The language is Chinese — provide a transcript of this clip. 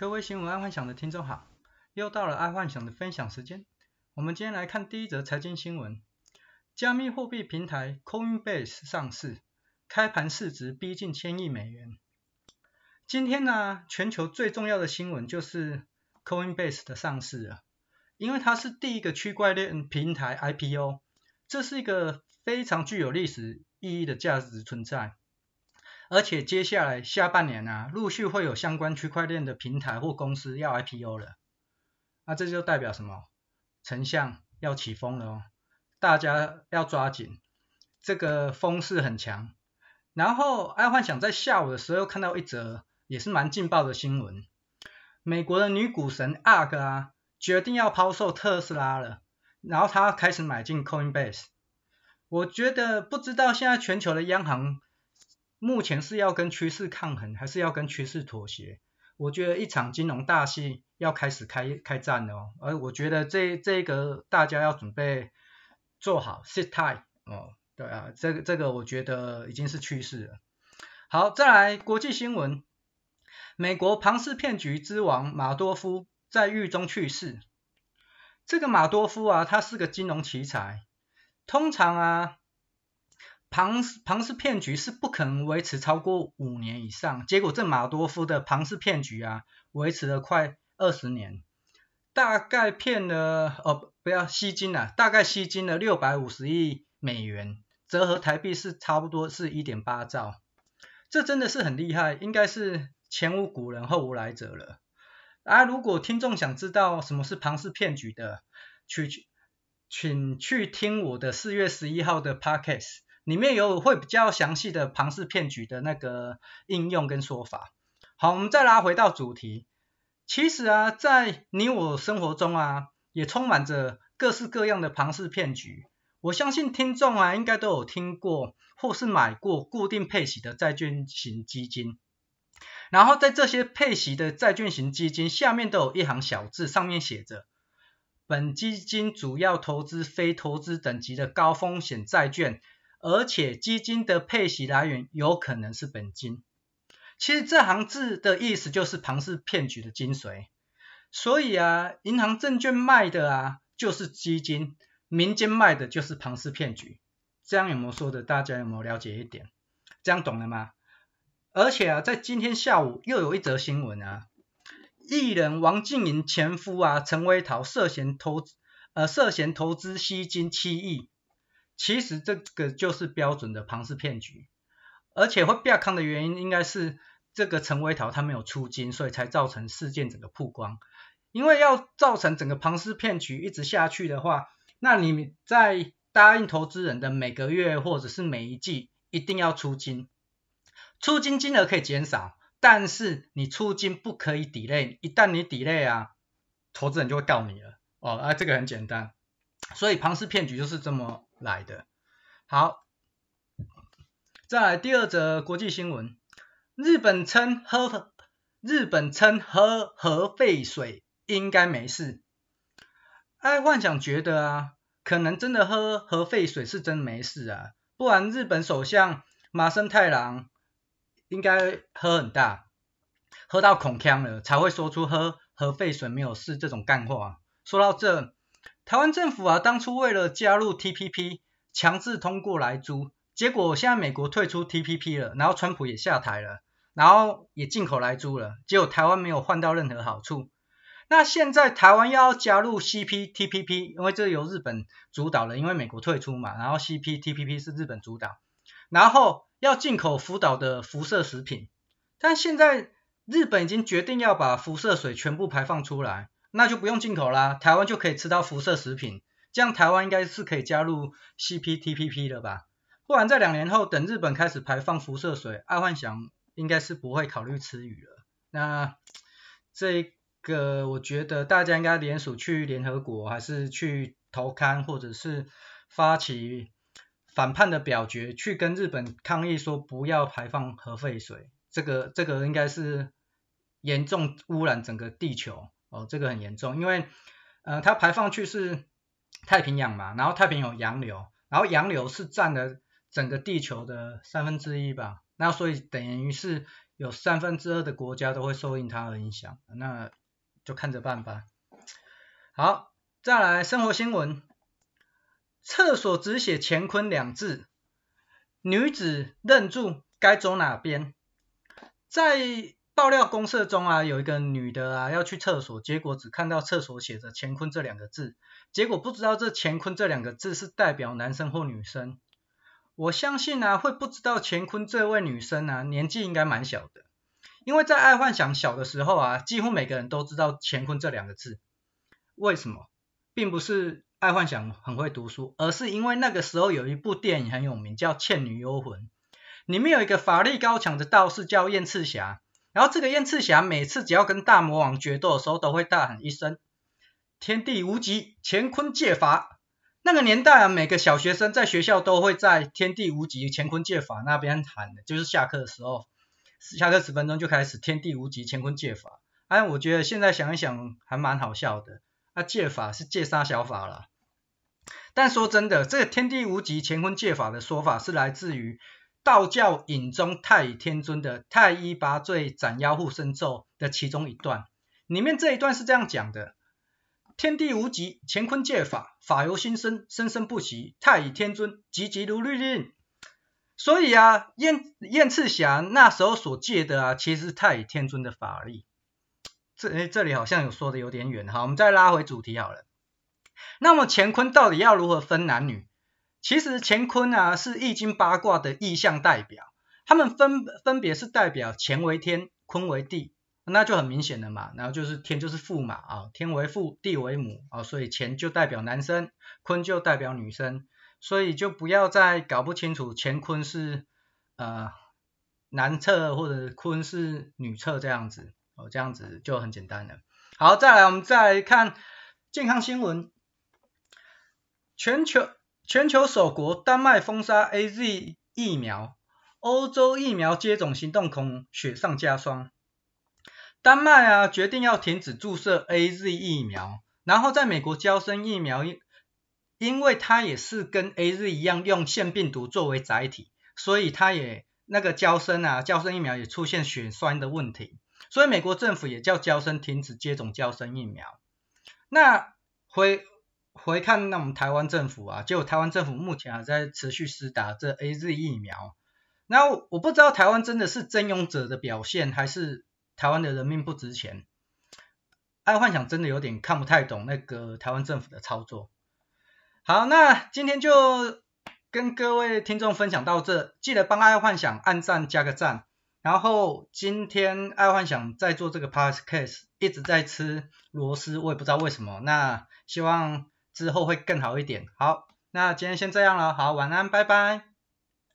各位新闻爱幻想的听众好，又到了爱幻想的分享时间。我们今天来看第一则财经新闻：加密货币平台 Coinbase 上市，开盘市值逼近千亿美元。今天呢，全球最重要的新闻就是 Coinbase 的上市了，因为它是第一个区块链平台 IPO，这是一个非常具有历史意义的价值存在。而且接下来下半年啊，陆续会有相关区块链的平台或公司要 IPO 了，那这就代表什么？成像要起风了哦，大家要抓紧，这个风势很强。然后爱幻想在下午的时候看到一则也是蛮劲爆的新闻，美国的女股神 ARK 啊，决定要抛售特斯拉了，然后她开始买进 Coinbase。我觉得不知道现在全球的央行。目前是要跟趋势抗衡，还是要跟趋势妥协？我觉得一场金融大戏要开始开开战了，而我觉得这这个大家要准备做好 sit tight 哦，对啊，这个这个我觉得已经是趋势了。好，再来国际新闻，美国庞氏骗局之王马多夫在狱中去世。这个马多夫啊，他是个金融奇才，通常啊。庞氏庞氏骗局是不可能维持超过五年以上，结果这马多夫的庞氏骗局啊，维持了快二十年，大概骗了哦，不要吸金了，大概吸金了六百五十亿美元，折合台币是差不多是一点八兆，这真的是很厉害，应该是前无古人后无来者了。啊，如果听众想知道什么是庞氏骗局的，去请去听我的四月十一号的 Podcast。里面有会比较详细的庞氏骗局的那个应用跟说法。好，我们再拉回到主题。其实啊，在你我生活中啊，也充满着各式各样的庞氏骗局。我相信听众啊，应该都有听过或是买过固定配息的债券型基金。然后在这些配息的债券型基金下面都有一行小字，上面写着：本基金主要投资非投资等级的高风险债券。而且基金的配息来源有可能是本金，其实这行字的意思就是庞氏骗局的精髓。所以啊，银行证券卖的啊就是基金，民间卖的就是庞氏骗局。这样有没有说的？大家有没有了解一点？这样懂了吗？而且啊，在今天下午又有一则新闻啊，艺人王静莹前夫啊陈威桃涉嫌投呃涉嫌投资吸金七亿。其实这个就是标准的庞氏骗局，而且会变康的原因应该是这个陈威桃他没有出金，所以才造成事件整个曝光。因为要造成整个庞氏骗局一直下去的话，那你在答应投资人的每个月或者是每一季一定要出金，出金金额可以减少，但是你出金不可以 delay，一旦你 delay 啊，投资人就会告你了。哦，啊这个很简单，所以庞氏骗局就是这么来的。好，再来第二则国际新闻，日本称喝日本称喝核废水应该没事，爱幻想觉得啊，可能真的喝核废水是真没事啊，不然日本首相麻生太郎应该喝很大，喝到恐呛了才会说出喝核废水没有事这种干话。说到这。台湾政府啊，当初为了加入 TPP，强制通过莱猪，结果现在美国退出 TPP 了，然后川普也下台了，然后也进口莱猪了，结果台湾没有换到任何好处。那现在台湾要加入 CPTPP，因为这由日本主导了，因为美国退出嘛，然后 CPTPP 是日本主导，然后要进口福岛的辐射食品，但现在日本已经决定要把辐射水全部排放出来。那就不用进口啦，台湾就可以吃到辐射食品，这样台湾应该是可以加入 CPTPP 了吧？不然在两年后等日本开始排放辐射水，爱幻想应该是不会考虑吃鱼了。那这个我觉得大家应该联署去联合国，还是去投刊，或者是发起反叛的表决，去跟日本抗议说不要排放核废水，这个这个应该是严重污染整个地球。哦，这个很严重，因为呃，它排放去是太平洋嘛，然后太平洋有洋流，然后洋流是占了整个地球的三分之一吧，那所以等于是有三分之二的国家都会受因它而影响，那就看着办吧。好，再来生活新闻，厕所只写乾坤两字，女子愣住该走哪边？在爆料公社中啊，有一个女的啊要去厕所，结果只看到厕所写着乾坤这两个字，结果不知道这乾坤这两个字是代表男生或女生。我相信啊，会不知道乾坤这位女生啊，年纪应该蛮小的，因为在爱幻想小的时候啊，几乎每个人都知道乾坤这两个字。为什么？并不是爱幻想很会读书，而是因为那个时候有一部电影很有名，叫《倩女幽魂》，里面有一个法力高强的道士叫燕赤霞，然后这个燕赤霞每次只要跟大魔王决斗的时候，都会大喊一声：“天地无极，乾坤借法。”那个年代啊，每个小学生在学校都会在“天地无极，乾坤借法”那边喊的，就是下课的时候，下课十分钟就开始“天地无极，乾坤借法”。哎，我觉得现在想一想还蛮好笑的。啊，借法是借杀小法啦。但说真的，这个“天地无极，乾坤借法”的说法是来自于道教隐宗太乙天尊的太一八罪斩妖护身咒的其中一段，里面这一段是这样讲的。天地无极，乾坤借法，法由心生，生生不息。太乙天尊，急急如律令。所以啊，燕燕赤霞那时候所借的啊，其实是太乙天尊的法力。这这里好像有说的有点远，好，我们再拉回主题好了。那么乾坤到底要如何分男女？其实乾坤啊，是易经八卦的意象代表，他们分分别是代表乾为天，坤为地。那就很明显了嘛，然后就是天就是父嘛啊，天为父，地为母啊，所以乾就代表男生，坤就代表女生，所以就不要再搞不清楚乾坤是呃男侧或者坤是女侧这样子哦，这样子就很简单了。好，再来我们再来看健康新闻，全球全球首国丹麦封杀 AZ 疫苗，欧洲疫苗接种行动恐雪上加霜。丹麦啊，决定要停止注射 AZ 疫苗，然后在美国交生疫苗，因为它也是跟 AZ 一样用腺病毒作为载体，所以它也那个交生啊，交生疫苗也出现血栓的问题，所以美国政府也叫交生停止接种交生疫苗。那回回看那我们台湾政府啊，结果台湾政府目前还在持续施打这 AZ 疫苗，那我不知道台湾真的是真勇者的表现，还是。台湾的人命不值钱，爱幻想真的有点看不太懂那个台湾政府的操作。好，那今天就跟各位听众分享到这，记得帮爱幻想按赞加个赞。然后今天爱幻想在做这个 podcast，一直在吃螺丝，我也不知道为什么。那希望之后会更好一点。好，那今天先这样了，好，晚安，拜拜。